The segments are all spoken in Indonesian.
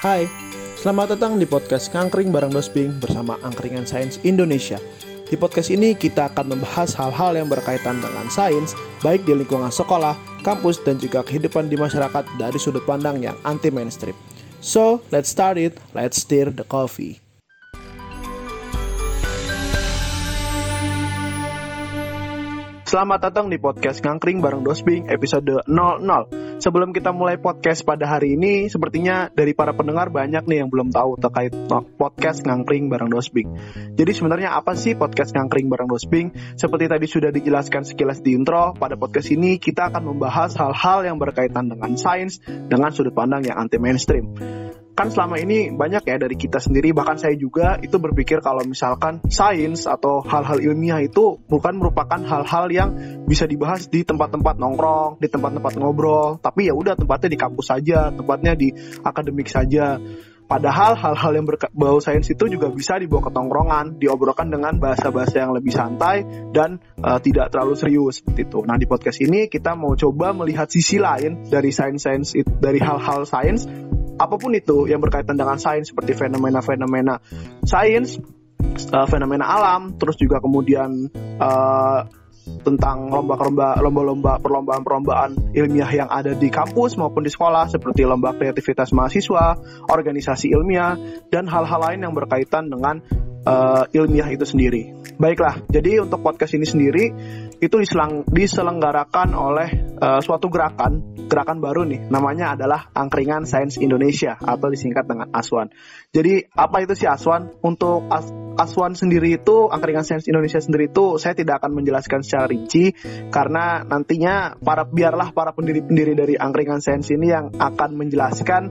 Hai, selamat datang di podcast Ngangkring bareng Dosping bersama Angkringan Sains Indonesia. Di podcast ini kita akan membahas hal-hal yang berkaitan dengan sains, baik di lingkungan sekolah, kampus, dan juga kehidupan di masyarakat dari sudut pandang yang anti mainstream. So, let's start it. Let's stir the coffee. Selamat datang di podcast Ngangkring bareng Dosbing episode 00. Sebelum kita mulai podcast pada hari ini, sepertinya dari para pendengar banyak nih yang belum tahu terkait podcast Ngangkring bareng Dosbing. Jadi sebenarnya apa sih podcast Ngangkring bareng Dosbing? Seperti tadi sudah dijelaskan sekilas di intro, pada podcast ini kita akan membahas hal-hal yang berkaitan dengan sains dengan sudut pandang yang anti mainstream kan selama ini banyak ya dari kita sendiri bahkan saya juga itu berpikir kalau misalkan sains atau hal-hal ilmiah itu bukan merupakan hal-hal yang bisa dibahas di tempat-tempat nongkrong, di tempat-tempat ngobrol, tapi ya udah tempatnya di kampus saja, tempatnya di akademik saja. Padahal hal-hal yang berbau sains itu juga bisa dibawa ke tongkrongan, diobrolkan dengan bahasa-bahasa yang lebih santai dan uh, tidak terlalu serius seperti itu. Nah di podcast ini kita mau coba melihat sisi lain dari sains-sains dari hal-hal sains apa pun itu yang berkaitan dengan sains seperti fenomena-fenomena sains, uh, fenomena alam, terus juga kemudian uh, tentang lomba-lomba perlombaan-perlombaan ilmiah yang ada di kampus maupun di sekolah seperti lomba kreativitas mahasiswa, organisasi ilmiah dan hal-hal lain yang berkaitan dengan uh, ilmiah itu sendiri. Baiklah, jadi untuk podcast ini sendiri itu diselang, diselenggarakan oleh uh, suatu gerakan, gerakan baru nih, namanya adalah Angkringan Sains Indonesia atau disingkat dengan ASWAN. Jadi apa itu sih ASWAN? Untuk As Aswan sendiri itu, Angkringan Sains Indonesia sendiri itu, saya tidak akan menjelaskan secara rinci karena nantinya para biarlah para pendiri-pendiri dari Angkringan Sains ini yang akan menjelaskan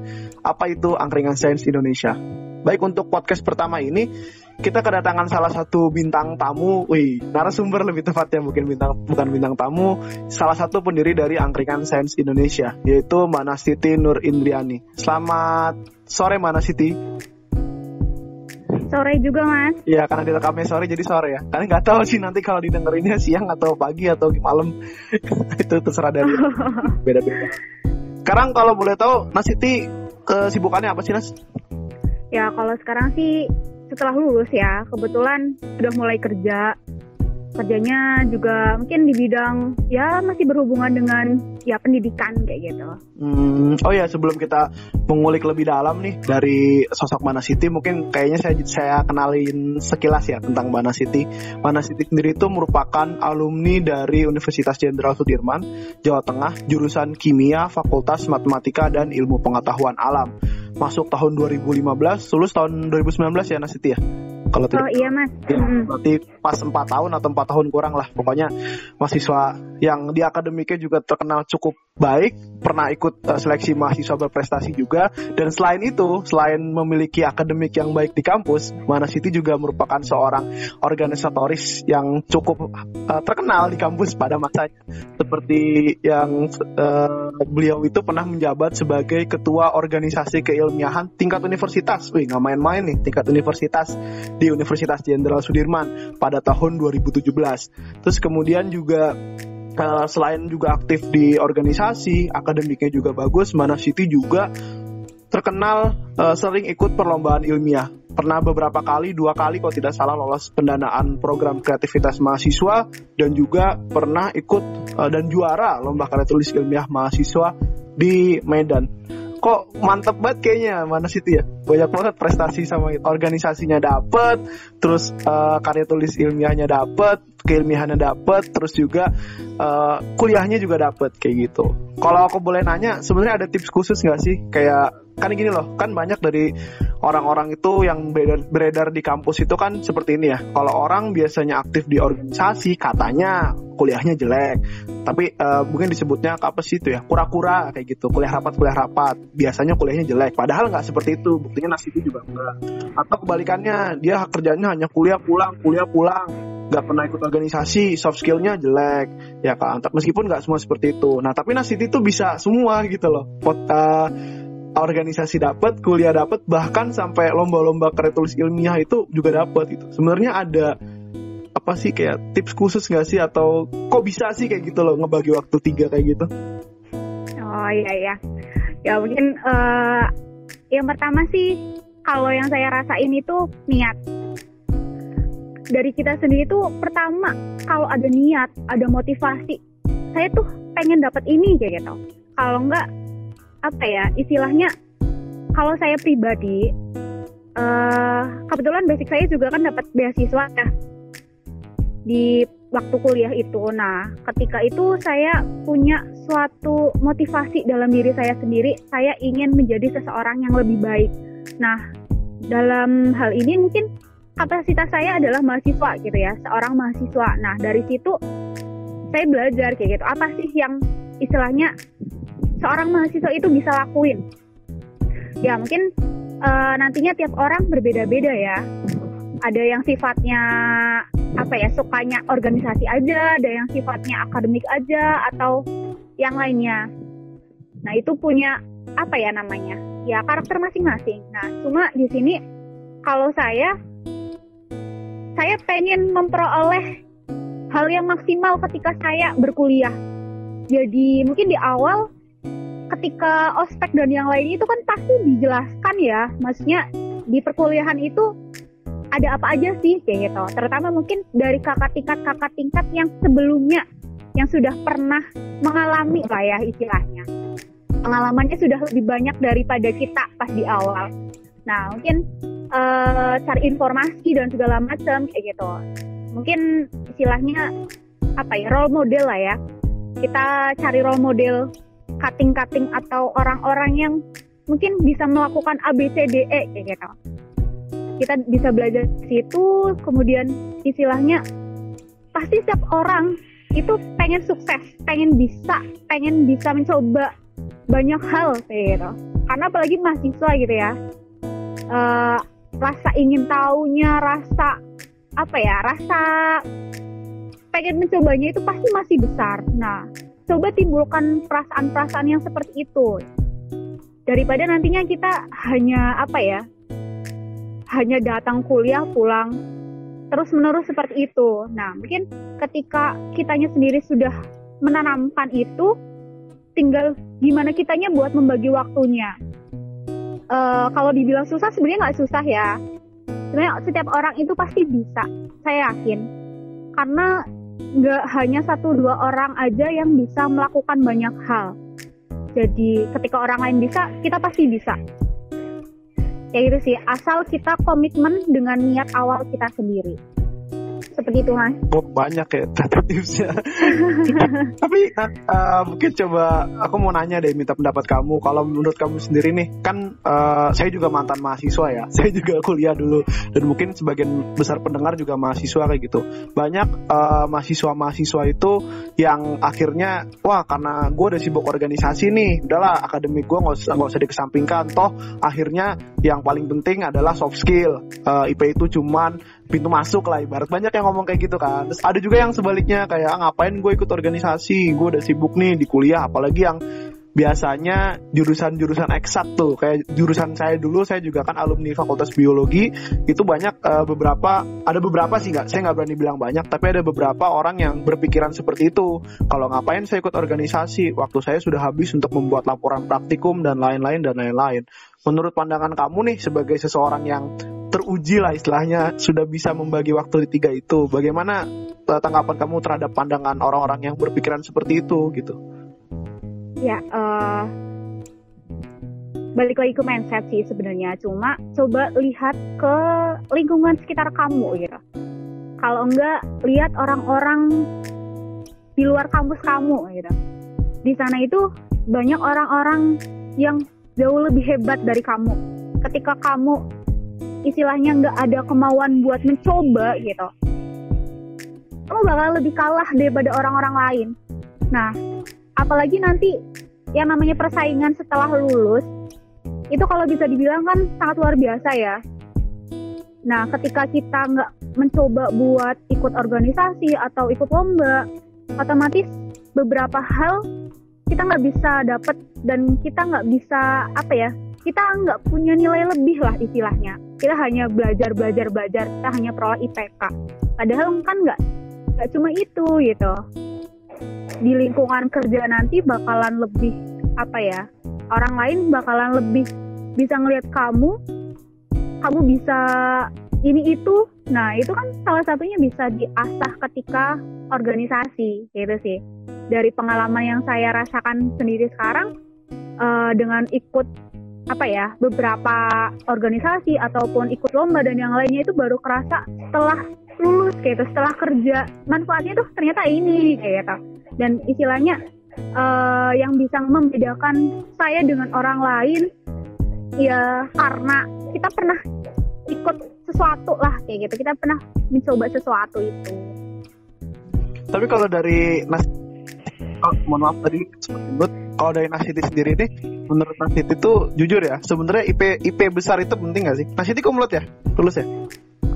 apa itu Angkringan Sains Indonesia. Baik untuk podcast pertama ini kita kedatangan salah satu bintang tamu, wih, narasumber lebih tepatnya mungkin bintang bukan bintang tamu, salah satu pendiri dari Angkringan Sains Indonesia, yaitu Mbak Nasiti Nur Indriani. Selamat sore Mbak Nasiti. Sore juga mas. Iya karena direkamnya sore jadi sore ya. Karena nggak tahu sih nanti kalau didengerinnya siang atau pagi atau malam itu terserah dari beda-beda. Sekarang kalau boleh tahu Nasiti kesibukannya apa sih Nas? Ya kalau sekarang sih setelah lulus ya kebetulan sudah mulai kerja kerjanya juga mungkin di bidang ya masih berhubungan dengan ya pendidikan kayak gitu. Hmm, oh ya sebelum kita mengulik lebih dalam nih dari sosok Mana City mungkin kayaknya saya saya kenalin sekilas ya tentang Mana City. Mana City sendiri itu merupakan alumni dari Universitas Jenderal Sudirman, Jawa Tengah, jurusan Kimia, Fakultas Matematika dan Ilmu Pengetahuan Alam masuk tahun 2015, lulus tahun 2019 ya Nasiti ya? Kalau oh iya mas. Ya, berarti pas 4 tahun atau 4 tahun kurang lah. Pokoknya mahasiswa yang di akademiknya juga terkenal cukup baik, pernah ikut uh, seleksi mahasiswa berprestasi juga, dan selain itu, selain memiliki akademik yang baik di kampus, Mana City juga merupakan seorang organisatoris yang cukup uh, terkenal di kampus pada masanya. Seperti yang uh, beliau itu pernah menjabat sebagai ketua organisasi keilmiahan tingkat universitas. Wih, nggak main-main nih, tingkat universitas di Universitas Jenderal Sudirman pada tahun 2017. Terus kemudian juga uh, selain juga aktif di organisasi, akademiknya juga bagus, Mana City juga terkenal uh, sering ikut perlombaan ilmiah. Pernah beberapa kali, dua kali kalau tidak salah lolos pendanaan program kreativitas mahasiswa dan juga pernah ikut uh, dan juara lomba karya tulis ilmiah mahasiswa di Medan kok mantep banget kayaknya. Mana City ya? Banyak banget prestasi sama organisasinya dapet terus uh, karya tulis ilmiahnya dapet keilmiahannya dapet terus juga uh, kuliahnya juga dapet kayak gitu. Kalau aku boleh nanya sebenarnya ada tips khusus nggak sih? Kayak kan gini loh kan banyak dari orang-orang itu yang beredar, beredar di kampus itu kan seperti ini ya. Kalau orang biasanya aktif di organisasi katanya kuliahnya jelek. Tapi uh, mungkin disebutnya apa sih itu ya? Kura-kura kayak gitu. Kuliah rapat kuliah rapat. Biasanya kuliahnya jelek. Padahal nggak seperti itu. Buktinya nasib juga enggak. Atau kebalikannya dia kerjanya hanya kuliah pulang kuliah pulang. Nggak pernah ikut organisasi soft skillnya jelek. Ya kan? Meskipun nggak semua seperti itu. Nah tapi nasib itu bisa semua gitu loh. Pot, uh, organisasi dapat, kuliah dapat, bahkan sampai lomba-lomba karya tulis ilmiah itu juga dapat itu. Sebenarnya ada apa sih kayak tips khusus nggak sih atau kok bisa sih kayak gitu loh ngebagi waktu tiga kayak gitu? Oh iya iya, ya mungkin uh, yang pertama sih kalau yang saya rasain itu niat dari kita sendiri tuh pertama kalau ada niat ada motivasi saya tuh pengen dapat ini kayak gitu kalau enggak apa ya istilahnya kalau saya pribadi uh, kebetulan basic saya juga kan dapat beasiswa ya di waktu kuliah itu. Nah, ketika itu saya punya suatu motivasi dalam diri saya sendiri, saya ingin menjadi seseorang yang lebih baik. Nah, dalam hal ini mungkin kapasitas saya adalah mahasiswa gitu ya, seorang mahasiswa. Nah, dari situ saya belajar kayak gitu. Apa sih yang istilahnya seorang mahasiswa itu bisa lakuin? Ya, mungkin uh, nantinya tiap orang berbeda-beda ya. Ada yang sifatnya apa ya sukanya organisasi aja, ada yang sifatnya akademik aja atau yang lainnya. Nah itu punya apa ya namanya? Ya karakter masing-masing. Nah cuma di sini kalau saya saya pengen memperoleh hal yang maksimal ketika saya berkuliah. Jadi mungkin di awal ketika ospek dan yang lain itu kan pasti dijelaskan ya, maksudnya di perkuliahan itu ada apa aja sih kayak gitu. Terutama mungkin dari kakak tingkat kakak tingkat yang sebelumnya yang sudah pernah mengalami lah ya istilahnya. Pengalamannya sudah lebih banyak daripada kita pas di awal. Nah mungkin uh, cari informasi dan segala macam kayak gitu. Mungkin istilahnya apa ya role model lah ya. Kita cari role model cutting-cutting atau orang-orang yang mungkin bisa melakukan ABCDE kayak gitu. Kita bisa belajar di situ kemudian istilahnya pasti setiap orang itu pengen sukses pengen bisa pengen bisa mencoba banyak hal kayak gitu. Karena apalagi mahasiswa gitu ya uh, rasa ingin tahunya rasa apa ya rasa pengen mencobanya itu pasti masih besar. Nah coba timbulkan perasaan-perasaan yang seperti itu daripada nantinya kita hanya apa ya hanya datang kuliah pulang terus menerus seperti itu. Nah, mungkin ketika kitanya sendiri sudah menanamkan itu, tinggal gimana kitanya buat membagi waktunya. Uh, kalau dibilang susah, sebenarnya nggak susah ya. Sebenarnya setiap orang itu pasti bisa, saya yakin. Karena nggak hanya satu dua orang aja yang bisa melakukan banyak hal. Jadi ketika orang lain bisa, kita pasti bisa ya itu sih asal kita komitmen dengan niat awal kita sendiri seperti itu mas. Oh, banyak ya tipsnya. Tapi uh, mungkin coba aku mau nanya deh minta pendapat kamu. Kalau menurut kamu sendiri nih kan uh, saya juga mantan mahasiswa ya. Saya juga kuliah dulu. Dan mungkin sebagian besar pendengar juga mahasiswa kayak gitu. Banyak uh, mahasiswa-mahasiswa itu yang akhirnya wah karena gue udah sibuk organisasi nih udahlah akademik gue nggak usah nggak usah dikesampingkan. Toh akhirnya yang paling penting adalah soft skill. Uh, IP itu cuman pintu masuk lah ibarat. Banyak yang ngomong kayak gitu kan. Terus ada juga yang sebaliknya kayak ah, ngapain gue ikut organisasi? Gue udah sibuk nih di kuliah. Apalagi yang biasanya jurusan-jurusan eksak tuh. Kayak jurusan saya dulu saya juga kan alumni fakultas biologi. Itu banyak uh, beberapa ada beberapa sih nggak saya nggak berani bilang banyak tapi ada beberapa orang yang berpikiran seperti itu. Kalau ngapain saya ikut organisasi? Waktu saya sudah habis untuk membuat laporan praktikum dan lain-lain dan lain-lain. Menurut pandangan kamu nih sebagai seseorang yang teruji lah istilahnya sudah bisa membagi waktu di tiga itu. Bagaimana uh, tanggapan kamu terhadap pandangan orang-orang yang berpikiran seperti itu gitu? Ya, uh, balik lagi ke mindset sih sebenarnya. Cuma coba lihat ke lingkungan sekitar kamu gitu. Kalau enggak lihat orang-orang di luar kampus kamu gitu. Di sana itu banyak orang-orang yang jauh lebih hebat dari kamu. Ketika kamu istilahnya nggak ada kemauan buat mencoba gitu. Lo bakal lebih kalah daripada orang-orang lain. Nah apalagi nanti yang namanya persaingan setelah lulus itu kalau bisa dibilang kan sangat luar biasa ya. Nah ketika kita nggak mencoba buat ikut organisasi atau ikut lomba otomatis beberapa hal kita nggak bisa dapat dan kita nggak bisa apa ya kita nggak punya nilai lebih lah istilahnya. Kita hanya belajar belajar belajar. Kita hanya peroleh IPK padahal kan nggak nggak cuma itu gitu. Di lingkungan kerja nanti bakalan lebih apa ya orang lain bakalan lebih bisa ngelihat kamu. Kamu bisa ini itu. Nah itu kan salah satunya bisa diasah ketika organisasi gitu sih. Dari pengalaman yang saya rasakan sendiri sekarang uh, dengan ikut apa ya beberapa organisasi ataupun ikut lomba dan yang lainnya itu baru kerasa setelah lulus kayak gitu setelah kerja. Manfaatnya tuh ternyata ini kayak gitu. Dan istilahnya uh, yang bisa membedakan saya dengan orang lain ya karena kita pernah ikut sesuatu lah kayak gitu. Kita pernah mencoba sesuatu itu. Tapi kalau dari nas oh, mohon maaf tadi sempat kalau dari Nasiti sendiri nih menurut Nasiti itu jujur ya sebenarnya IP IP besar itu penting gak sih Nasiti kumlot ya lulus ya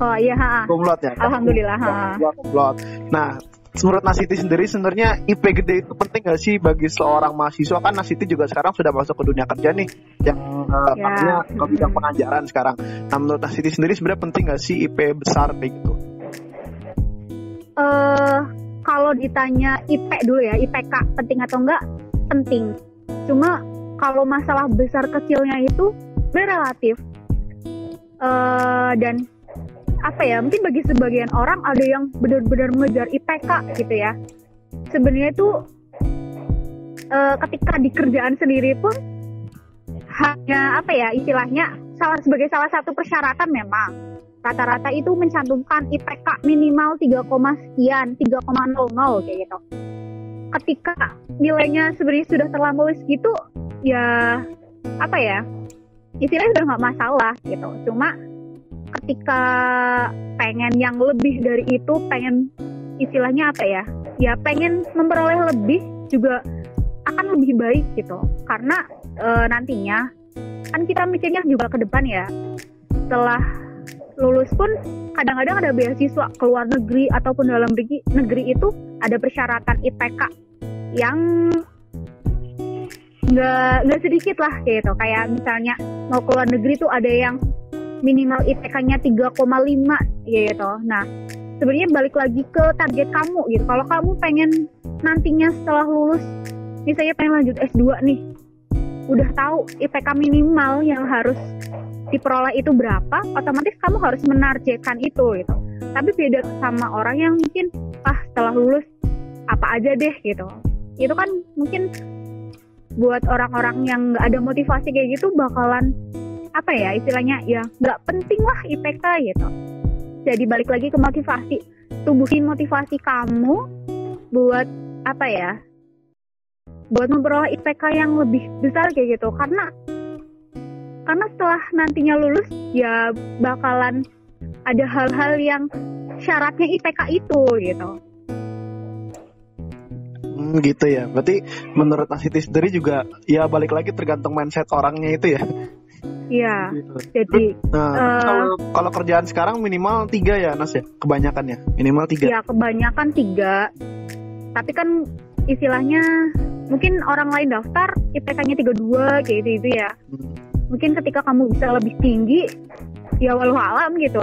oh iya ha. kumlot ya alhamdulillah ha. kumlot nah menurut Nasiti sendiri sebenarnya IP gede itu penting gak sih bagi seorang mahasiswa kan Nasiti juga sekarang sudah masuk ke dunia kerja nih yang uh, ya. ke bidang pengajaran sekarang. Nah menurut Nasiti sendiri sebenarnya penting gak sih IP besar kayak gitu? Uh, kalau ditanya IP dulu ya IPK penting atau enggak penting. Cuma kalau masalah besar kecilnya itu relatif uh, dan apa ya mungkin bagi sebagian orang ada yang benar-benar mengejar IPK gitu ya. Sebenarnya itu uh, ketika di kerjaan sendiri pun hanya apa ya istilahnya salah sebagai salah satu persyaratan memang. Rata-rata itu mencantumkan IPK minimal 3, sekian 3,00 kayak gitu ketika nilainya sebenarnya sudah terlampau segitu ya apa ya istilahnya udah nggak masalah gitu. Cuma ketika pengen yang lebih dari itu pengen istilahnya apa ya ya pengen memperoleh lebih juga akan lebih baik gitu. Karena e, nantinya kan kita mikirnya juga ke depan ya. Setelah lulus pun kadang-kadang ada beasiswa ke luar negeri ataupun dalam negeri itu ada persyaratan IPK yang nggak nggak sedikit lah gitu kayak misalnya mau ke luar negeri tuh ada yang minimal IPK-nya 3,5 gitu. Nah, sebenarnya balik lagi ke target kamu gitu. Kalau kamu pengen nantinya setelah lulus, misalnya pengen lanjut S2 nih, udah tahu IPK minimal yang harus diperoleh itu berapa, otomatis kamu harus menargetkan itu gitu. Tapi beda sama orang yang mungkin ah setelah lulus apa aja deh gitu. Itu kan mungkin buat orang-orang yang nggak ada motivasi kayak gitu bakalan apa ya istilahnya ya nggak penting lah IPK gitu. Jadi balik lagi ke motivasi. Tubuhin motivasi kamu buat apa ya buat memperoleh IPK yang lebih besar kayak gitu. Karena karena setelah nantinya lulus ya bakalan ada hal-hal yang syaratnya IPK itu gitu Hmm, gitu ya. Berarti menurut Asiti sendiri juga ya balik lagi tergantung mindset orangnya itu ya. Iya. Gitu. Jadi nah, uh, kalau kalau kerjaan sekarang minimal tiga ya Nas ya, kebanyakan ya, minimal tiga. Iya kebanyakan tiga. Tapi kan istilahnya mungkin orang lain daftar IPK-nya dua kayak gitu, gitu ya. Hmm. Mungkin ketika kamu bisa lebih tinggi, ya walau alam gitu.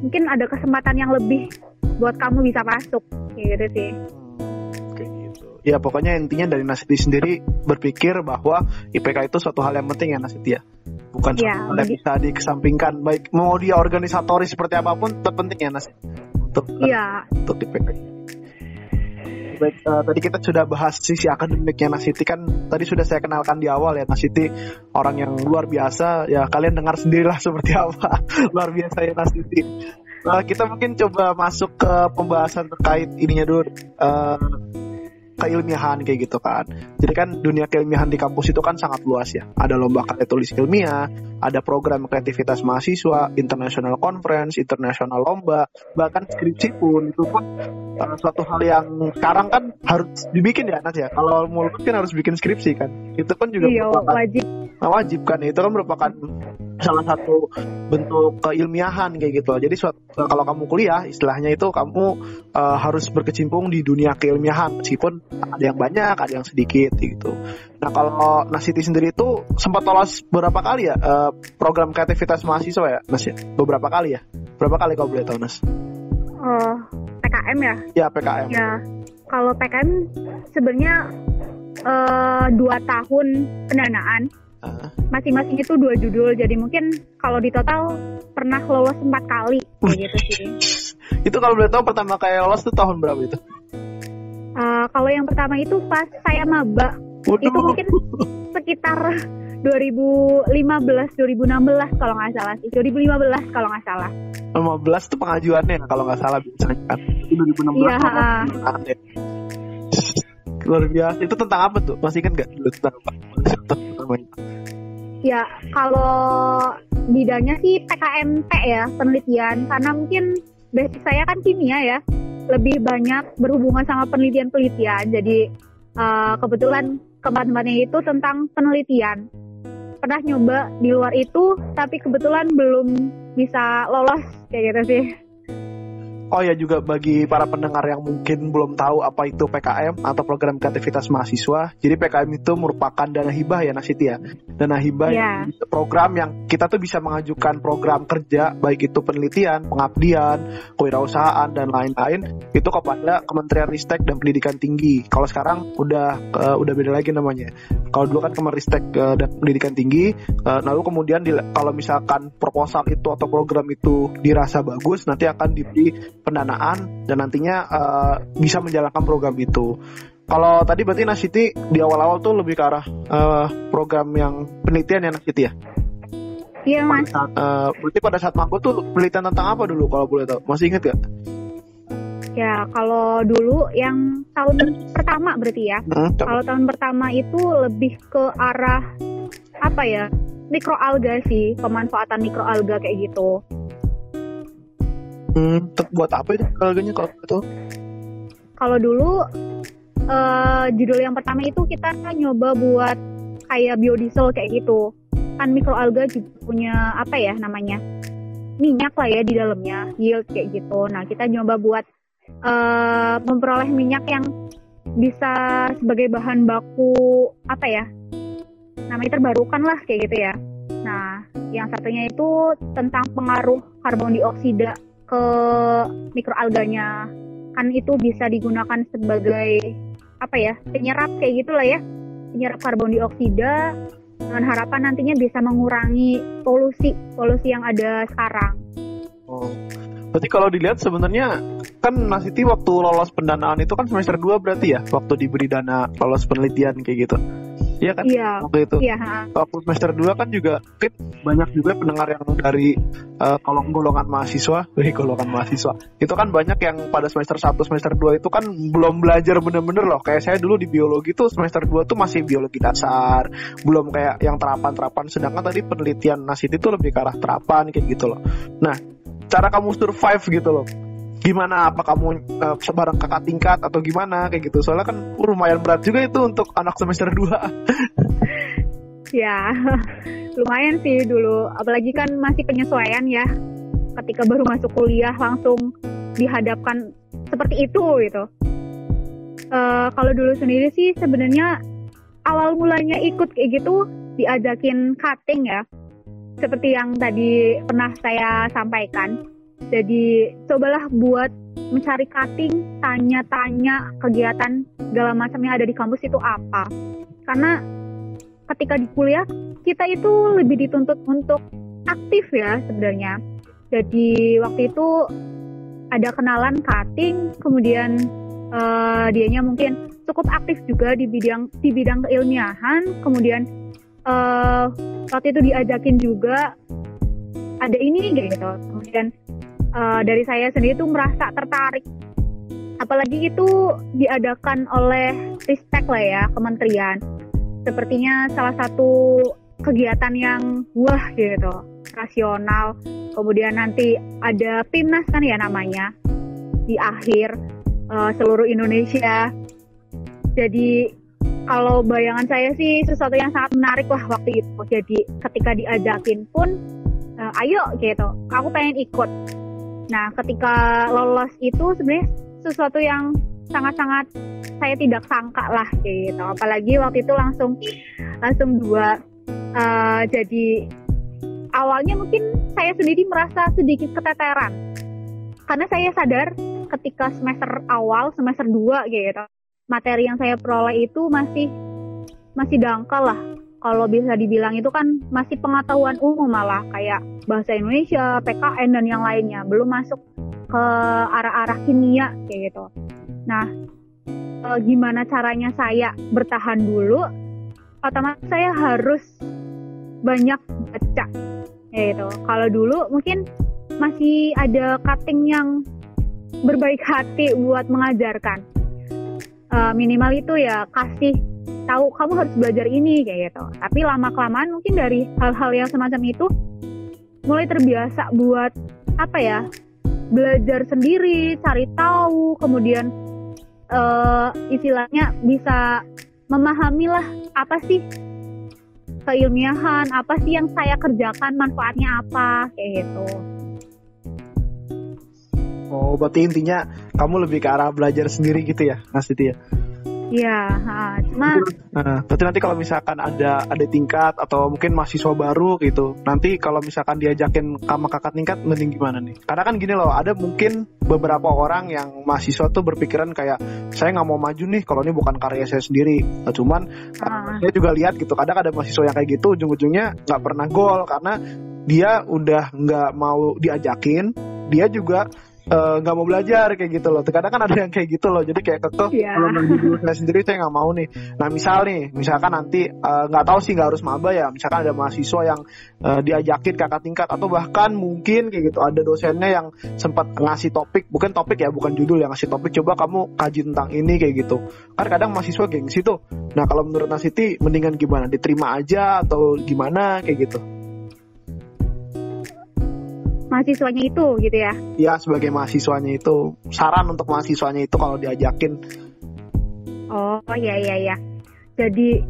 Mungkin ada kesempatan yang lebih buat kamu bisa masuk kayak gitu sih. Ya pokoknya intinya dari Nasiti sendiri berpikir bahwa IPK itu suatu hal yang penting ya Nasiti ya. Bukan ya, yang bisa dikesampingkan. Baik mau dia organisatoris seperti apa pun terpenting ya Nas untuk ya. untuk di PK baik uh, tadi kita sudah bahas sisi akademiknya Nasiti. Kan tadi sudah saya kenalkan di awal ya Nasiti orang yang luar biasa. Ya kalian dengar sendirilah seperti apa. Luar biasa ya Nasiti. Uh, kita mungkin coba masuk ke pembahasan terkait ininya dulu. Uh, keilmiahan kayak gitu kan. Jadi kan dunia keilmiahan di kampus itu kan sangat luas ya. Ada lomba karya tulis ilmiah, ada program kreativitas mahasiswa, international conference, international lomba, bahkan skripsi pun itu pun uh, suatu hal yang sekarang kan harus dibikin ya Nas ya. Kalau mau lulus kan harus bikin skripsi kan. Itu kan juga iya, wajib. Nah, wajib kan. Itu kan merupakan salah satu bentuk keilmiahan kayak gitu. Jadi suatu, kalau kamu kuliah, istilahnya itu kamu uh, harus berkecimpung di dunia keilmiahan meskipun ada yang banyak, ada yang sedikit gitu. Nah kalau Nasiti sendiri itu sempat lolos berapa kali ya uh, program kreativitas mahasiswa ya, Nas ya? Beberapa kali ya? Berapa kali kau boleh tahu Nas? Oh, PKM ya? Ya PKM. Ya, kalau PKM sebenarnya uh, dua tahun pendanaan masing-masing itu dua judul jadi mungkin kalau di total pernah lolos empat kali kayak gitu sih. Itu kalau boleh tahu pertama kali lolos tuh tahun berapa itu? Uh, kalau yang pertama itu pas saya maba. Waduh. itu mungkin sekitar 2015 2016 kalau nggak salah sih. 2015 kalau nggak salah. 15 itu pengajuannya kalau nggak salah biasanya kan? 2016 iya, luar biasa. Itu tentang apa tuh? Masih kan nggak? Tentang apa? Ya kalau bidangnya sih PKMP ya penelitian. Karena mungkin basic saya kan kimia ya. Lebih banyak berhubungan sama penelitian-penelitian jadi uh, kebetulan keempat-empatnya itu tentang penelitian. Pernah nyoba di luar itu tapi kebetulan belum bisa lolos kayak gitu sih Oh ya juga bagi para pendengar yang mungkin belum tahu apa itu PKM atau program kreativitas mahasiswa. Jadi PKM itu merupakan dana hibah ya Nasiti ya. Dana hibah yeah. program yang kita tuh bisa mengajukan program kerja baik itu penelitian, pengabdian, kewirausahaan dan lain-lain itu kepada Kementerian Ristek dan Pendidikan Tinggi. Kalau sekarang udah uh, udah beda lagi namanya. Kalau dulu kan Kemenristek uh, dan Pendidikan Tinggi, uh, lalu kemudian di, kalau misalkan proposal itu atau program itu dirasa bagus nanti akan diberi pendanaan dan nantinya uh, bisa menjalankan program itu. Kalau tadi berarti Nasiti di awal-awal tuh lebih ke arah uh, program yang penelitian ya Nasiti ya? Iya mas. Uh, berarti pada saat mampu tuh penelitian tentang apa dulu kalau boleh tahu? Masih inget gak? Ya kalau dulu yang tahun pertama berarti ya. Hmm, kalau tahun pertama itu lebih ke arah apa ya? Mikroalga sih, pemanfaatan mikroalga kayak gitu. Hmm, buat apa itu alganya kalau itu? Kalau dulu uh, judul yang pertama itu kita nyoba buat kayak biodiesel kayak gitu. Kan mikroalga juga punya apa ya namanya? minyak lah ya di dalamnya, yield kayak gitu. Nah, kita nyoba buat uh, memperoleh minyak yang bisa sebagai bahan baku apa ya? Namanya terbarukan lah kayak gitu ya. Nah, yang satunya itu tentang pengaruh karbon dioksida ke mikroalganya kan itu bisa digunakan sebagai apa ya penyerap kayak gitulah ya penyerap karbon dioksida dengan harapan nantinya bisa mengurangi polusi polusi yang ada sekarang. Oh. Berarti kalau dilihat sebenarnya kan Nasiti waktu lolos pendanaan itu kan semester 2 berarti ya waktu diberi dana lolos penelitian kayak gitu. Iya kan? Iya. Waktu itu. Iya. Waktu semester 2 kan juga mungkin banyak juga pendengar yang dari uh, kalau golongan mahasiswa, dari golongan mahasiswa. Itu kan banyak yang pada semester 1, semester 2 itu kan belum belajar bener-bener loh. Kayak saya dulu di biologi tuh semester 2 tuh masih biologi dasar, belum kayak yang terapan-terapan. Sedangkan tadi penelitian nasit itu lebih ke arah terapan kayak gitu loh. Nah, cara kamu survive gitu loh gimana apa kamu uh, sebarang kakak tingkat atau gimana kayak gitu. Soalnya kan lumayan berat juga itu untuk anak semester 2 ya lumayan sih dulu. Apalagi kan masih penyesuaian ya. Ketika baru masuk kuliah langsung dihadapkan seperti itu gitu. Uh, kalau dulu sendiri sih sebenarnya awal mulanya ikut kayak gitu diajakin cutting ya. Seperti yang tadi pernah saya sampaikan jadi cobalah buat mencari cutting, tanya-tanya kegiatan segala macam yang ada di kampus itu apa. Karena ketika di kuliah kita itu lebih dituntut untuk aktif ya sebenarnya. Jadi waktu itu ada kenalan cutting, kemudian uh, dianya mungkin cukup aktif juga di bidang di bidang keilmiahan, kemudian uh, waktu itu diajakin juga ada ini gitu, kemudian uh, dari saya sendiri tuh merasa tertarik. Apalagi itu diadakan oleh Ristek lah ya kementerian. Sepertinya salah satu kegiatan yang wah gitu rasional. Kemudian nanti ada PIMNAS kan ya namanya di akhir uh, seluruh Indonesia. Jadi kalau bayangan saya sih sesuatu yang sangat menarik lah waktu itu. Jadi ketika diajakin pun uh, ayo gitu aku pengen ikut Nah, ketika lolos itu sebenarnya sesuatu yang sangat-sangat saya tidak sangka lah gitu. Apalagi waktu itu langsung langsung dua. Uh, jadi awalnya mungkin saya sendiri merasa sedikit keteteran karena saya sadar ketika semester awal semester 2 gitu materi yang saya peroleh itu masih masih dangkal lah kalau bisa dibilang itu kan masih pengetahuan umum malah kayak bahasa Indonesia, PKN dan yang lainnya belum masuk ke arah-arah kimia kayak gitu. Nah, e, gimana caranya saya bertahan dulu? Otomatis saya harus banyak baca kayak gitu. Kalau dulu mungkin masih ada cutting yang berbaik hati buat mengajarkan. E, minimal itu ya kasih tahu kamu harus belajar ini kayak gitu. Tapi lama kelamaan mungkin dari hal-hal yang semacam itu mulai terbiasa buat apa ya belajar sendiri, cari tahu, kemudian uh, istilahnya bisa memahami lah apa sih keilmiahan, apa sih yang saya kerjakan, manfaatnya apa kayak gitu. Oh, berarti intinya kamu lebih ke arah belajar sendiri gitu ya, Mas Titi ya? Iya, cuma nah, berarti nanti kalau misalkan ada ada tingkat atau mungkin mahasiswa baru gitu, nanti kalau misalkan diajakin sama kakak tingkat mending gimana nih? Karena kan gini loh, ada mungkin beberapa orang yang mahasiswa tuh berpikiran kayak saya nggak mau maju nih kalau ini bukan karya saya sendiri. Nah, cuman uh. saya juga lihat gitu, kadang ada mahasiswa yang kayak gitu ujung-ujungnya nggak pernah gol karena dia udah nggak mau diajakin, dia juga nggak uh, mau belajar kayak gitu loh. Terkadang kan ada yang kayak gitu loh. Jadi kayak kekeh yeah. kalau bagi diri saya sendiri saya nggak mau nih. Nah misal nih, misalkan nanti eh, nggak uh, tahu sih nggak harus maba ya. Misalkan ada mahasiswa yang uh, diajakin kakak tingkat atau bahkan mungkin kayak gitu ada dosennya yang sempat ngasih topik, bukan topik ya, bukan judul yang ngasih topik. Coba kamu kaji tentang ini kayak gitu. Kan kadang mahasiswa gengsi tuh. Nah kalau menurut Nasiti mendingan gimana? Diterima aja atau gimana kayak gitu? Mahasiswanya itu gitu ya? Iya sebagai mahasiswanya itu saran untuk mahasiswanya itu kalau diajakin. Oh iya iya iya. Jadi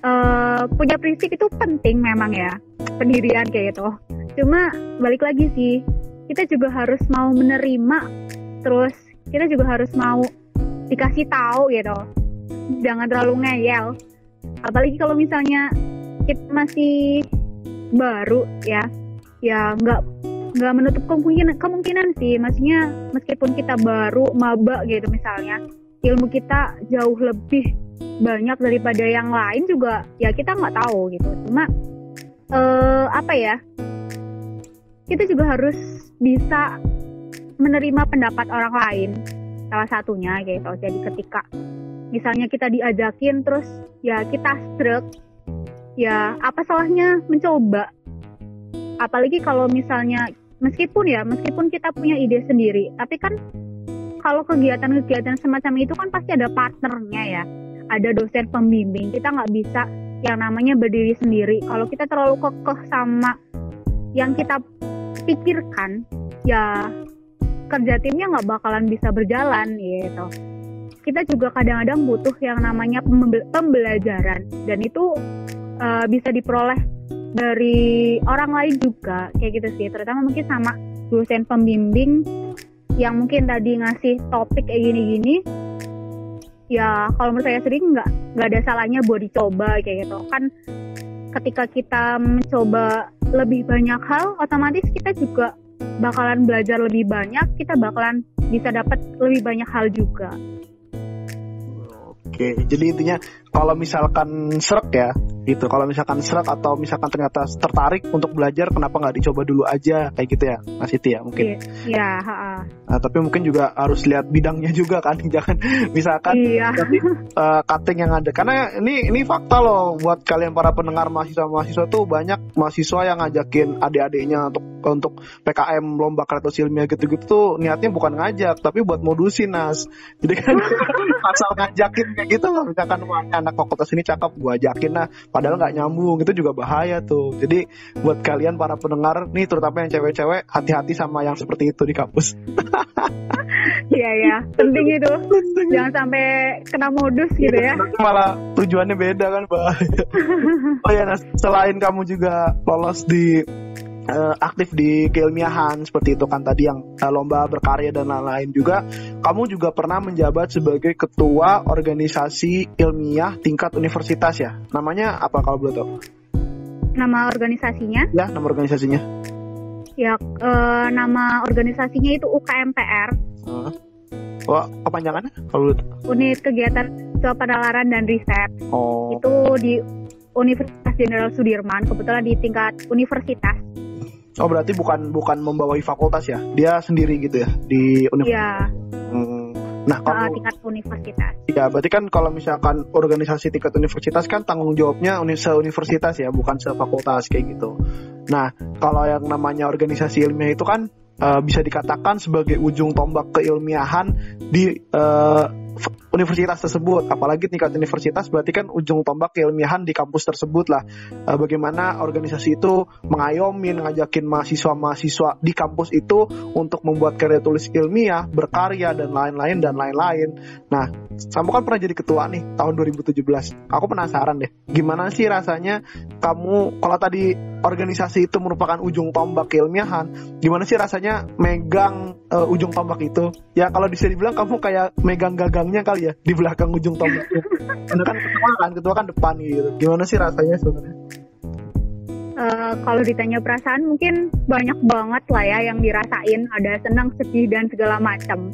uh, punya prinsip itu penting memang ya pendirian kayak gitu. Cuma balik lagi sih kita juga harus mau menerima terus kita juga harus mau dikasih tahu gitu. Jangan terlalu ngeyel. Apalagi kalau misalnya kita masih baru ya ya nggak nggak menutup kemungkinan kemungkinan sih. Maksudnya meskipun kita baru maba gitu misalnya ilmu kita jauh lebih banyak daripada yang lain juga ya kita nggak tahu gitu. Cuma uh, apa ya? Kita juga harus bisa menerima pendapat orang lain salah satunya gitu. Jadi ketika misalnya kita diajakin terus ya kita stroke ya apa salahnya mencoba? Apalagi kalau misalnya meskipun ya meskipun kita punya ide sendiri tapi kan kalau kegiatan-kegiatan semacam itu kan pasti ada partnernya ya. Ada dosen pembimbing kita nggak bisa yang namanya berdiri sendiri. Kalau kita terlalu kekeh sama yang kita pikirkan ya kerja timnya nggak bakalan bisa berjalan gitu. Kita juga kadang-kadang butuh yang namanya pembelajaran. Dan itu uh, bisa diperoleh dari orang lain juga kayak gitu sih. Terutama mungkin sama dosen pembimbing yang mungkin tadi ngasih topik kayak gini-gini ya kalau menurut saya sering nggak nggak ada salahnya buat dicoba kayak gitu. Kan ketika kita mencoba lebih banyak hal otomatis kita juga bakalan belajar lebih banyak kita bakalan bisa dapat lebih banyak hal juga. Oke, jadi intinya kalau misalkan serak ya, gitu. Kalau misalkan serat atau misalkan ternyata tertarik untuk belajar kenapa nggak dicoba dulu aja? Kayak gitu ya Mas Siti ya mungkin. Iya nah, tapi mungkin juga harus lihat bidangnya juga kan jangan misalkan iya. Jadi, uh, cutting yang ada. Karena ini ini fakta loh buat kalian para pendengar mahasiswa mahasiswa tuh banyak mahasiswa yang ngajakin adik-adiknya untuk untuk PKM lomba kreatif ilmiah gitu-gitu tuh niatnya bukan ngajak tapi buat modusin nas. Jadi kan asal ngajakin kayak gitu loh misalkan anak fakultas ini cakep gua ajakin nah padahal nggak nyambung itu juga bahaya tuh. Jadi buat kalian para pendengar nih terutama yang cewek-cewek hati-hati sama yang seperti itu di kampus. Iya ya penting itu. Jangan sampai kena modus gitu ya. malah tujuannya beda kan bahaya oh ya nah, selain kamu juga lolos di uh, aktif di keilmiahan seperti itu kan tadi yang uh, lomba berkarya dan lain-lain juga kamu juga pernah menjabat sebagai ketua organisasi ilmiah tingkat universitas ya namanya apa kalau boleh tahu nama organisasinya ya nama organisasinya ya uh, nama organisasinya itu UKMPR uh. Wah, kepanjangannya kalau Unit Kegiatan Penalaran dan Riset. Oh. Itu di Universitas Jenderal Sudirman, kebetulan di tingkat universitas. Oh berarti bukan bukan membawahi fakultas ya? Dia sendiri gitu ya di universitas. Iya. Hmm. Nah kalau uh, tingkat universitas. ya berarti kan kalau misalkan organisasi tingkat universitas kan tanggung jawabnya uni- se-universitas ya, bukan se-fakultas kayak gitu. Nah kalau yang namanya organisasi ilmiah itu kan eh, bisa dikatakan sebagai ujung tombak keilmiahan di f- universitas tersebut. Apalagi tingkat universitas berarti kan ujung tombak keilmiahan di kampus tersebut lah. Eh, bagaimana organisasi itu mengayomi, ngajakin mahasiswa-mahasiswa di kampus itu untuk membuat karya tulis ilmiah, berkarya dan lain-lain dan lain-lain. Nah, kamu kan pernah jadi ketua nih tahun 2017. Aku penasaran deh, gimana sih rasanya kamu kalau tadi organisasi itu merupakan ujung tombak keilmiahan, gimana sih rasanya megang eh, ujung tombak itu? Ya kalau bisa dibilang kamu kayak megang gagangnya kali ya di belakang ujung tombaknya. Karena kan ketua kan, ketua kan depan gitu. Gimana sih rasanya sebenarnya? Eh, kalau ditanya perasaan mungkin banyak banget lah ya yang dirasain, ada senang, sedih dan segala macam.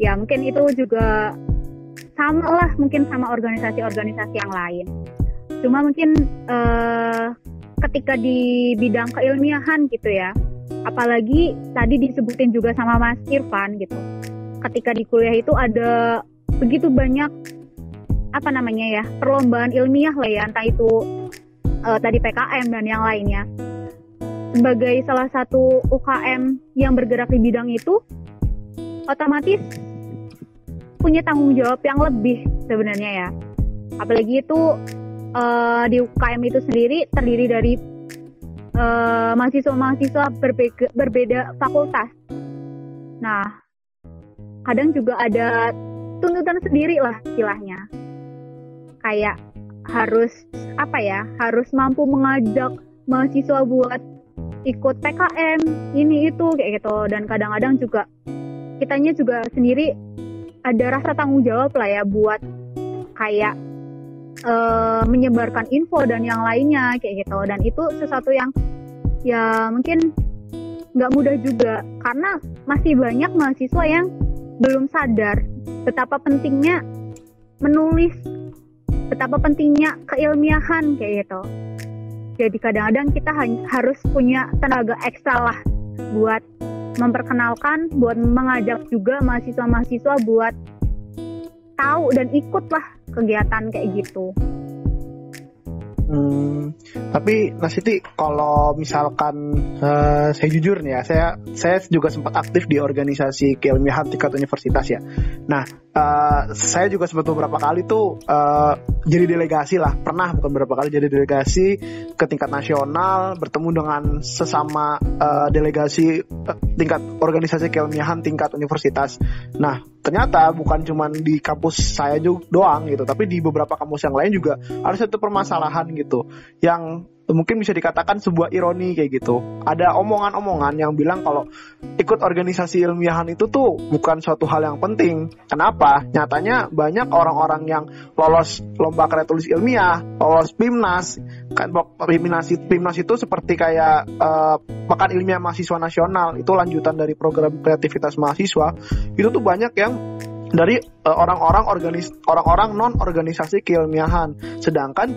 Ya mungkin itu juga sama lah mungkin sama organisasi-organisasi yang lain. Cuma mungkin eh, ketika di bidang keilmiahan gitu ya, apalagi tadi disebutin juga sama Mas Irfan gitu. Ketika di kuliah itu ada begitu banyak apa namanya ya perlombaan ilmiah lah ya, entah itu eh, tadi PKM dan yang lainnya. Sebagai salah satu UKM yang bergerak di bidang itu, otomatis punya tanggung jawab yang lebih sebenarnya ya. Apalagi itu eh, di UKM itu sendiri terdiri dari eh, mahasiswa-mahasiswa berbeda, berbeda fakultas. Nah, kadang juga ada tuntutan sendiri lah istilahnya. Kayak harus apa ya harus mampu mengajak mahasiswa buat ikut PKM ini itu kayak gitu. Dan kadang-kadang juga kitanya juga sendiri ada rasa tanggung jawab lah ya buat kayak eh, menyebarkan info dan yang lainnya kayak gitu. Dan itu sesuatu yang ya mungkin nggak mudah juga. Karena masih banyak mahasiswa yang belum sadar betapa pentingnya menulis betapa pentingnya keilmiahan kayak gitu. Jadi kadang-kadang kita harus punya tenaga ekstra lah buat memperkenalkan, buat mengajak juga mahasiswa-mahasiswa buat tahu dan ikutlah kegiatan kayak gitu. Hmm, tapi Nasiti kalau misalkan eh, saya jujur nih ya, saya saya juga sempat aktif di organisasi keilmiahan tingkat universitas ya. Nah, eh, saya juga sempat beberapa kali tuh eh, jadi delegasi lah, pernah bukan beberapa kali jadi delegasi ke tingkat nasional, bertemu dengan sesama eh, delegasi eh, tingkat organisasi keilmiahan tingkat universitas. Nah, ternyata bukan cuma di kampus saya juga doang gitu, tapi di beberapa kampus yang lain juga ada satu permasalahan gitu. Yang mungkin bisa dikatakan sebuah ironi kayak gitu. Ada omongan-omongan yang bilang kalau ikut organisasi ilmiahan itu tuh bukan suatu hal yang penting. Kenapa? Nyatanya banyak orang-orang yang lolos lomba karya tulis ilmiah, lolos PIMNAS. Kan PIMNAS, PIMNAS itu seperti kayak eh, pekan ilmiah mahasiswa nasional, itu lanjutan dari program kreativitas mahasiswa. Itu tuh banyak yang dari eh, orang-orang organis orang-orang non organisasi keilmiahan sedangkan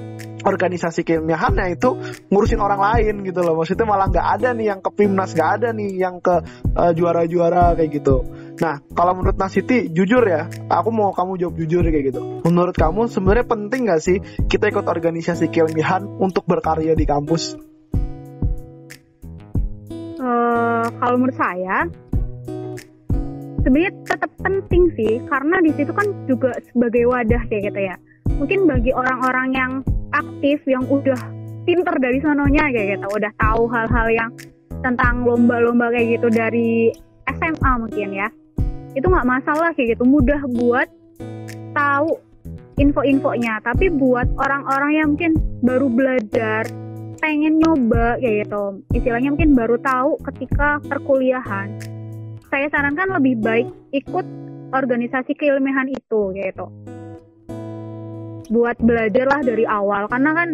organisasi keilmiahannya itu ngurusin orang lain gitu loh. Maksudnya malah nggak ada nih yang ke Pimnas nggak ada nih yang ke eh, juara-juara kayak gitu. Nah kalau menurut Nasiti jujur ya aku mau kamu jawab jujur kayak gitu. Menurut kamu sebenarnya penting nggak sih kita ikut organisasi keilmiahan untuk berkarya di kampus? Eh, kalau menurut saya sebenarnya tetap penting sih. Karena di situ kan juga sebagai wadah kayak gitu ya mungkin bagi orang-orang yang aktif yang udah pinter dari sononya kayak gitu udah tahu hal-hal yang tentang lomba-lomba kayak gitu dari SMA mungkin ya. Itu nggak masalah kayak gitu mudah buat tahu info-infonya. Tapi buat orang-orang yang mungkin baru belajar pengen nyoba kayak gitu istilahnya mungkin baru tahu ketika perkuliahan saya sarankan lebih baik ikut organisasi keilmiahan itu gitu buat belajar lah dari awal. Karena kan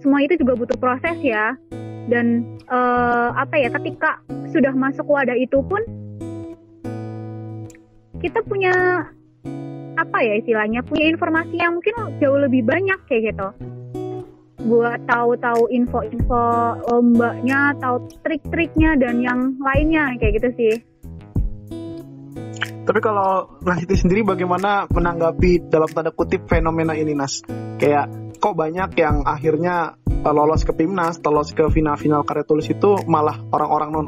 semua itu juga butuh proses ya. Dan eh, apa ya ketika sudah masuk wadah itu pun kita punya apa ya istilahnya punya informasi yang mungkin jauh lebih banyak kayak gitu. Buat tahu-tahu info-info lombanya, tahu trik-triknya dan yang lainnya kayak gitu sih. Tapi kalau Nasiti sendiri bagaimana menanggapi dalam tanda kutip fenomena ini Nas? Kayak kok banyak yang akhirnya uh, lolos ke PIMNAS, lolos ke final-final karya tulis itu malah orang-orang non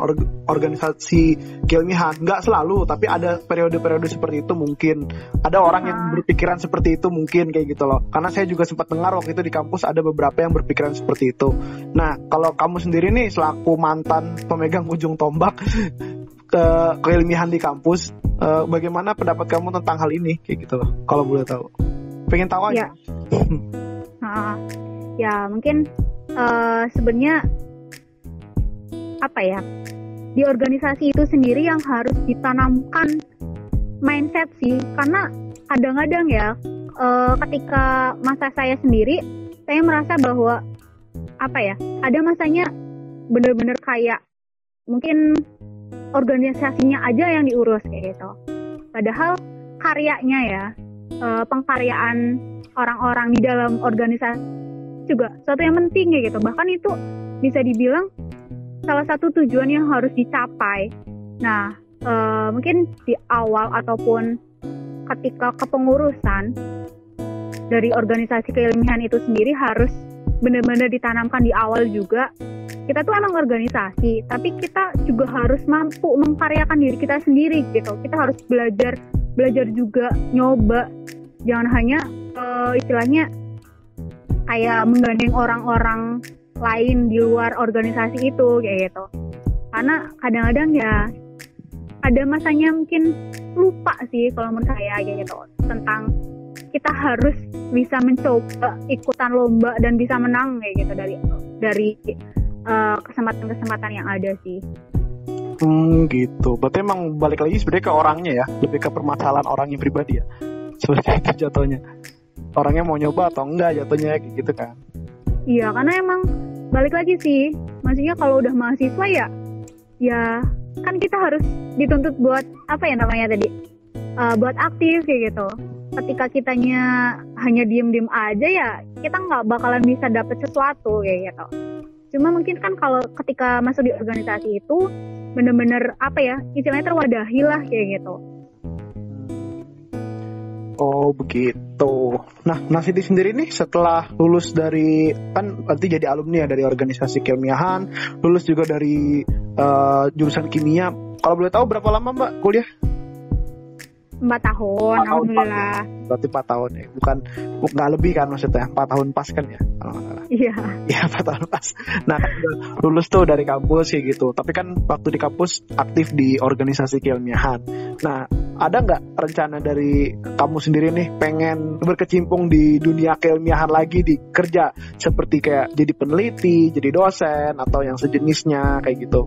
organisasi keilmiahan. Nggak selalu, tapi ada periode-periode seperti itu mungkin. Ada orang yang ah. berpikiran seperti itu mungkin kayak gitu loh. Karena saya juga sempat dengar waktu itu di kampus ada beberapa yang berpikiran seperti itu. Nah, kalau kamu sendiri nih selaku mantan pemegang ujung tombak ke keilmiahan di kampus, uh, bagaimana pendapat kamu tentang hal ini? Kayak gitu loh kalau boleh tahu. Pengen tahu aja. Ya, uh, ya mungkin uh, sebenarnya apa ya di organisasi itu sendiri yang harus ditanamkan mindset sih karena kadang-kadang ya uh, ketika masa saya sendiri saya merasa bahwa apa ya ada masanya benar-benar kayak mungkin organisasinya aja yang diurus kayak gitu. Padahal karyanya ya, uh, pengkaryaan orang-orang di dalam organisasi juga suatu yang penting kayak gitu. Bahkan itu bisa dibilang salah satu tujuan yang harus dicapai. Nah, uh, mungkin di awal ataupun ketika kepengurusan dari organisasi keilmiahan itu sendiri harus benar-benar ditanamkan di awal juga kita tuh emang organisasi tapi kita juga harus mampu mengkaryakan diri kita sendiri gitu. Kita harus belajar belajar juga nyoba. Jangan hanya uh, istilahnya kayak menggandeng orang-orang lain di luar organisasi itu kayak gitu. Karena kadang-kadang ya ada masanya mungkin lupa sih kalau menurut saya kayak gitu tentang kita harus bisa mencoba ikutan lomba dan bisa menang kayak gitu dari dari eh, kesempatan-kesempatan yang ada sih. Hmm gitu. Berarti emang balik lagi sebenarnya ke orangnya ya, lebih ke permasalahan orangnya pribadi ya. Seperti itu jatuhnya. Orangnya mau nyoba atau enggak jatuhnya kayak gitu kan. Iya, karena emang balik lagi sih. Maksudnya kalau udah mahasiswa ya ya kan kita harus dituntut buat apa ya namanya tadi? Uh, buat aktif kayak gitu. Ketika kitanya hanya diem-diem aja ya kita nggak bakalan bisa dapet sesuatu kayak gitu Cuma mungkin kan kalau ketika masuk di organisasi itu bener-bener apa ya istilahnya terwadahi lah kayak gitu. Oh begitu. Nah Nasiti sendiri nih setelah lulus dari kan nanti jadi alumni ya dari organisasi keilmiahan, lulus juga dari uh, jurusan kimia. Kalau boleh tahu berapa lama Mbak kuliah? Empat tahun, empat alhamdulillah. Berarti empat tahun ya, bukan nggak lebih kan maksudnya empat tahun pas kan ya kalau nggak salah. Iya. Iya empat tahun pas. Nah kan lulus tuh dari kampus kayak gitu. Tapi kan waktu di kampus aktif di organisasi keilmiahan. Nah ada nggak rencana dari kamu sendiri nih pengen berkecimpung di dunia keilmiahan lagi di kerja seperti kayak jadi peneliti, jadi dosen atau yang sejenisnya kayak gitu?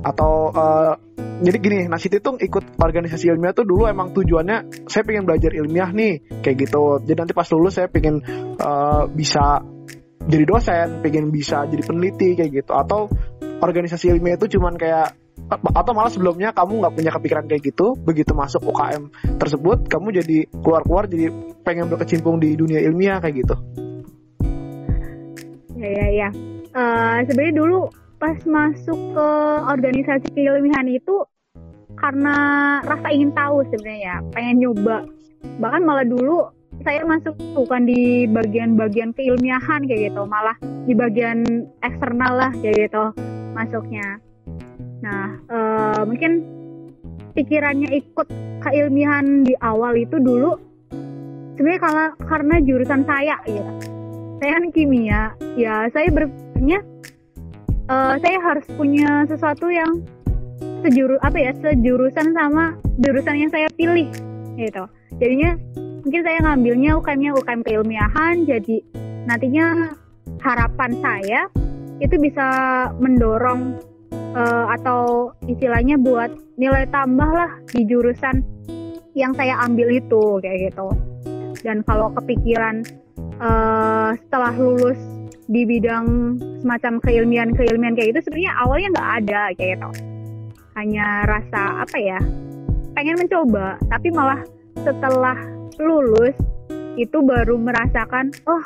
Atau uh, jadi gini Nasit itu ikut organisasi ilmiah tuh dulu emang tujuannya saya pengen belajar ilmiah nih kayak gitu. Jadi nanti pas lulus saya pengen uh, bisa jadi dosen pengen bisa jadi peneliti kayak gitu. Atau organisasi ilmiah itu cuman kayak atau malah sebelumnya kamu nggak punya kepikiran kayak gitu begitu masuk UKM tersebut kamu jadi keluar-keluar jadi pengen berkecimpung di dunia ilmiah kayak gitu. Ya ya ya. Uh, sebenarnya dulu pas masuk ke organisasi keilmiahan itu karena rasa ingin tahu sebenarnya ya, pengen nyoba. Bahkan malah dulu saya masuk bukan di bagian-bagian keilmiahan kayak gitu, malah di bagian eksternal lah kayak gitu masuknya. Nah, uh, mungkin pikirannya ikut keilmiahan di awal itu dulu sebenarnya karena karena jurusan saya ya. Saya kan kimia, ya saya berpikirnya uh, saya harus punya sesuatu yang sejuru apa ya sejurusan sama jurusan yang saya pilih gitu. Jadinya mungkin saya ngambilnya UKM-nya UKM keilmiahan jadi nantinya harapan saya itu bisa mendorong uh, atau istilahnya buat nilai tambah lah di jurusan yang saya ambil itu kayak gitu. Dan kalau kepikiran uh, setelah lulus di bidang semacam keilmian keilmian kayak gitu sebenarnya awalnya nggak ada kayak gitu. Hanya rasa apa ya pengen mencoba tapi malah setelah lulus itu baru merasakan oh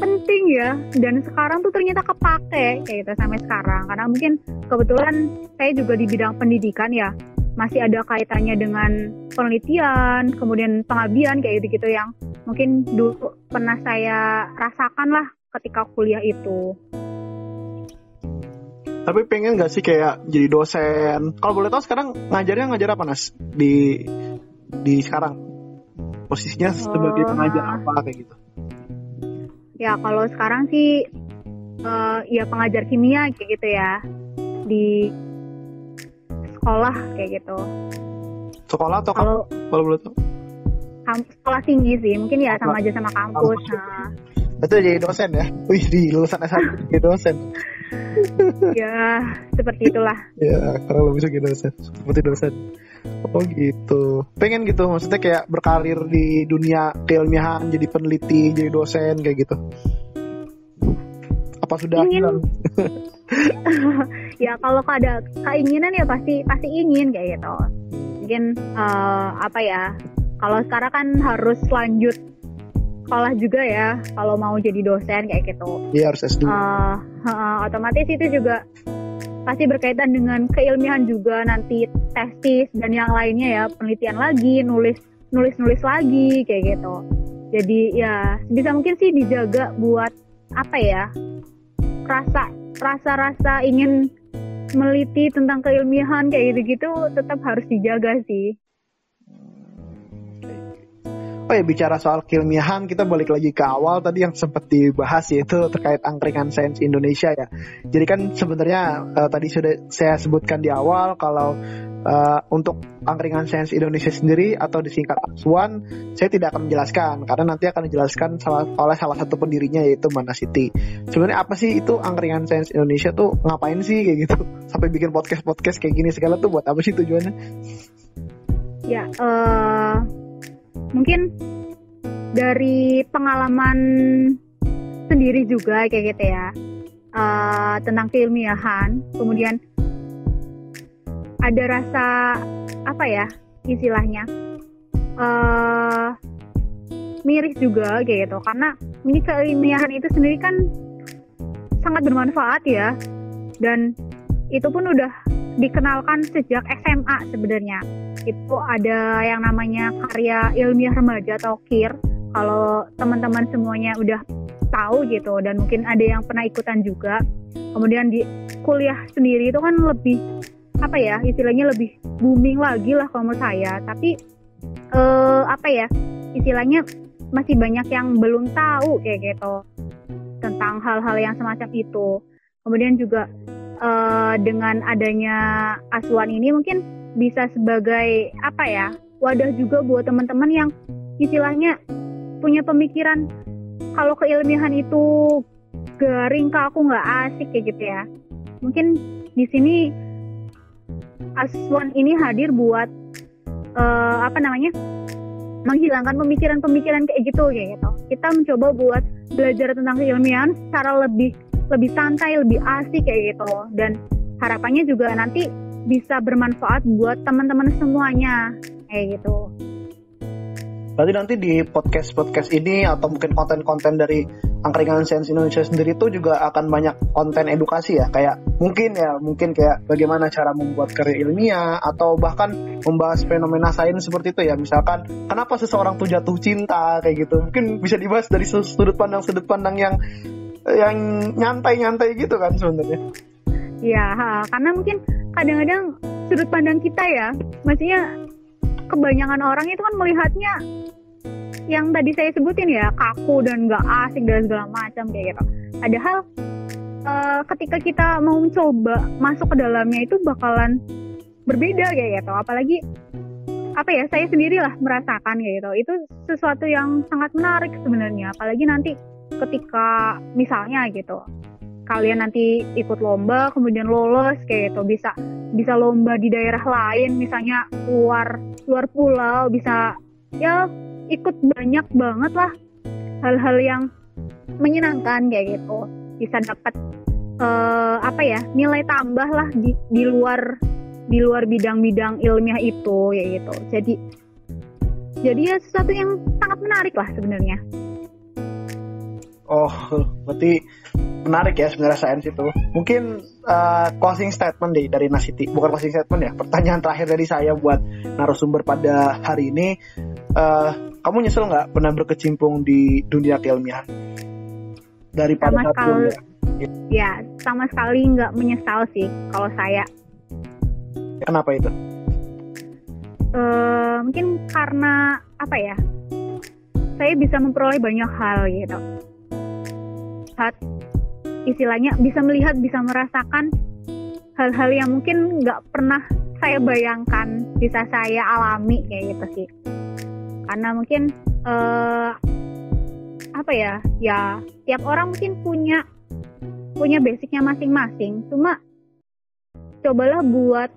penting ya. Dan sekarang tuh ternyata kepake kayak gitu sampai sekarang. Karena mungkin kebetulan saya juga di bidang pendidikan ya masih ada kaitannya dengan penelitian kemudian pengabdian kayak gitu gitu yang mungkin dulu pernah saya rasakan lah ketika kuliah itu. Tapi pengen gak sih kayak jadi dosen? Kalau boleh tahu sekarang ngajarnya ngajar apa nas? Di di sekarang? Posisinya sebagai Oh. pengajar apa kayak gitu? Ya kalau sekarang sih eh, ya pengajar kimia kayak gitu ya. Di sekolah kayak gitu. Sekolah atau kalau boleh tahu. Sekolah tinggi sih. Mungkin ya sama aja sama kampus. Nah, itu jadi dosen ya? Wih di lulusan S1 jadi dosen. Ya seperti itulah. Ya kalau lebih jadi dosen seperti dosen. Oh gitu. Pengen gitu maksudnya kayak berkarir di dunia keilmiahan jadi peneliti jadi dosen kayak gitu. Apa sudah? Ingin. ya kalau ada keinginan ya pasti pasti ingin kayak gitu. Mungkin eh, apa ya kalau sekarang kan harus lanjut sekolah juga ya kalau mau jadi dosen kayak gitu. Iya harus S2 Eh, eh, otomatis itu juga pasti berkaitan dengan keilmiahan juga nanti tesis dan yang lainnya ya penelitian lagi nulis nulis nulis lagi kayak gitu. Jadi ya bisa mungkin sih dijaga buat apa ya rasa rasa rasa ingin meliti tentang keilmiahan kayak gitu gitu tetap harus dijaga sih Oh ya bicara soal keilmiahan kita balik lagi ke awal tadi yang sempat dibahas yaitu terkait angkringan sains Indonesia ya. Jadi kan sebenarnya eh, tadi sudah saya sebutkan di awal kalau eh, untuk angkringan sains Indonesia sendiri atau disingkat ASWAN saya tidak akan menjelaskan karena nanti akan dijelaskan salah, oleh salah satu pendirinya yaitu Mana City. Sebenarnya apa sih itu angkringan sains Indonesia tuh ngapain sih kayak gitu sampai bikin podcast podcast kayak gini segala tuh buat apa sih tujuannya? ya eh mungkin dari pengalaman sendiri juga kayak gitu ya. Eh, tentang keilmiahan kemudian ada rasa apa ya istilahnya? Eh miris juga kayak gitu. Karena ini keilmiahan itu sendiri kan sangat bermanfaat ya. Dan itu pun udah dikenalkan sejak SMA sebenarnya itu ada yang namanya karya ilmiah remaja atau KIR. Kalau teman-teman semuanya udah tahu gitu dan mungkin ada yang pernah ikutan juga. Kemudian di kuliah sendiri itu kan lebih apa ya istilahnya lebih booming lagi lah kalau menurut saya. Tapi eh, apa ya istilahnya masih banyak yang belum tahu kayak gitu tentang hal-hal yang semacam itu. Kemudian juga eh, dengan adanya asuhan ini mungkin bisa sebagai apa ya wadah juga buat teman-teman yang istilahnya punya pemikiran kalau keilmiahan itu garing ke aku nggak asik kayak gitu ya. Mungkin di sini Aswan ini hadir buat eh, apa namanya menghilangkan pemikiran-pemikiran kayak gitu kayak gitu. Kita mencoba buat belajar tentang keilmiahan secara lebih lebih santai lebih asik kayak gitu. Dan harapannya juga nanti bisa bermanfaat buat teman-teman semuanya kayak gitu Berarti nanti di podcast-podcast ini atau mungkin konten-konten dari Angkringan Sains Indonesia sendiri itu juga akan banyak konten edukasi ya. Kayak mungkin ya, mungkin kayak bagaimana cara membuat karya ilmiah atau bahkan membahas fenomena sains seperti itu ya. Misalkan kenapa seseorang tuh jatuh cinta kayak gitu. Mungkin bisa dibahas dari sudut pandang-sudut pandang yang yang nyantai-nyantai gitu kan sebenarnya. ya ha, karena mungkin kadang-kadang sudut pandang kita ya maksudnya kebanyakan orang itu kan melihatnya yang tadi saya sebutin ya kaku dan gak asik dan segala macam kayak gitu. Padahal eh, ketika kita mau mencoba masuk ke dalamnya itu bakalan berbeda kayak gitu. Apalagi apa ya saya sendirilah merasakan kayak gitu. Itu sesuatu yang sangat menarik sebenarnya. Apalagi nanti ketika misalnya gitu kalian nanti ikut lomba kemudian lolos kayak gitu. Bisa bisa lomba di daerah lain misalnya luar luar pulau bisa ya ikut banyak banget lah hal-hal yang menyenangkan kayak gitu. Bisa dapat eh, apa ya nilai tambah lah di, di luar di luar bidang-bidang ilmiah itu ya gitu. Jadi jadi ya sesuatu yang sangat menarik lah sebenarnya. Oh, berarti menarik ya sebenarnya sains itu. Mungkin uh, closing statement deh dari Nasiti. Bukan closing statement ya. Pertanyaan terakhir dari saya buat narasumber pada hari ini. Uh, kamu nyesel nggak pernah berkecimpung di dunia keilmiahan? Dari sama sekali, ya sama sekali nggak menyesal sih kalau saya. Kenapa itu? Uh, mungkin karena apa ya? Saya bisa memperoleh banyak hal gitu. Saat istilahnya bisa melihat bisa merasakan hal-hal yang mungkin nggak pernah saya bayangkan bisa saya alami kayak gitu sih. Karena mungkin uh, apa ya ya tiap orang mungkin punya punya basicnya masing-masing. Cuma cobalah buat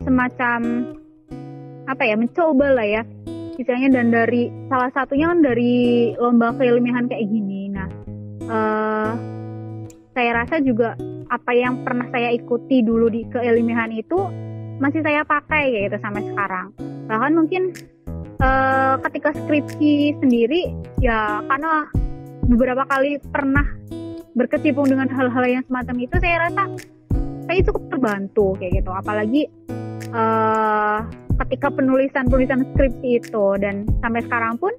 semacam apa ya mencoba lah ya. Misalnya dan dari salah satunya kan dari lomba keilmiahan kayak gini uh, saya rasa juga apa yang pernah saya ikuti dulu di keilmiahan itu masih saya pakai gitu sampai sekarang. Bahkan mungkin uh, ketika skripsi sendiri ya karena beberapa kali pernah berkecimpung dengan hal-hal yang semacam itu saya rasa saya cukup terbantu kayak gitu. Apalagi uh, ketika penulisan penulisan skripsi itu dan sampai sekarang pun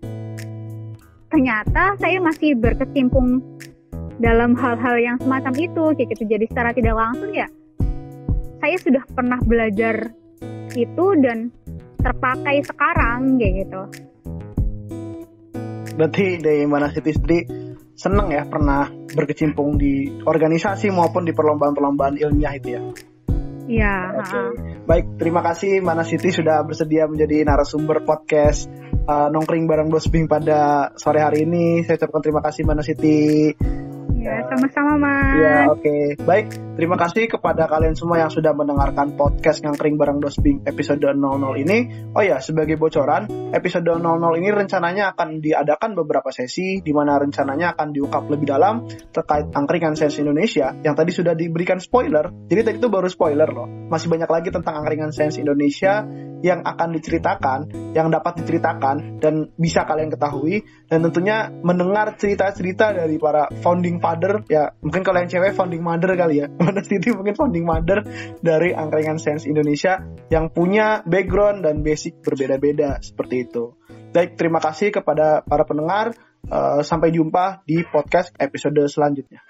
ternyata saya masih berkecimpung dalam hal-hal yang semacam itu kayak gitu jadi secara tidak langsung ya saya sudah pernah belajar itu dan terpakai sekarang kayak gitu berarti dari mana Siti sendiri seneng ya pernah berkecimpung di organisasi maupun di perlombaan-perlombaan ilmiah itu ya Iya. Okay. Baik, terima kasih Mana Siti sudah bersedia menjadi narasumber podcast uh, nongkring bareng Bing pada sore hari ini. Saya ucapkan terima kasih Mana Siti. Ya, sama-sama Mas. Ya, oke. Okay. Baik, terima kasih kepada kalian semua yang sudah mendengarkan podcast Ngangkring Bareng Dosbing episode 00 ini. Oh ya, sebagai bocoran, episode 00 ini rencananya akan diadakan beberapa sesi di mana rencananya akan diungkap lebih dalam terkait angkringan Sense Indonesia yang tadi sudah diberikan spoiler. Jadi tadi itu baru spoiler loh. Masih banyak lagi tentang angkringan Sense Indonesia yang akan diceritakan, yang dapat diceritakan dan bisa kalian ketahui dan tentunya mendengar cerita-cerita dari para founding father ya mungkin kalau yang cewek founding mother kali ya mana Siti mungkin founding mother dari angkringan Sense Indonesia yang punya background dan basic berbeda-beda seperti itu. Baik, terima kasih kepada para pendengar. Uh, sampai jumpa di podcast episode selanjutnya.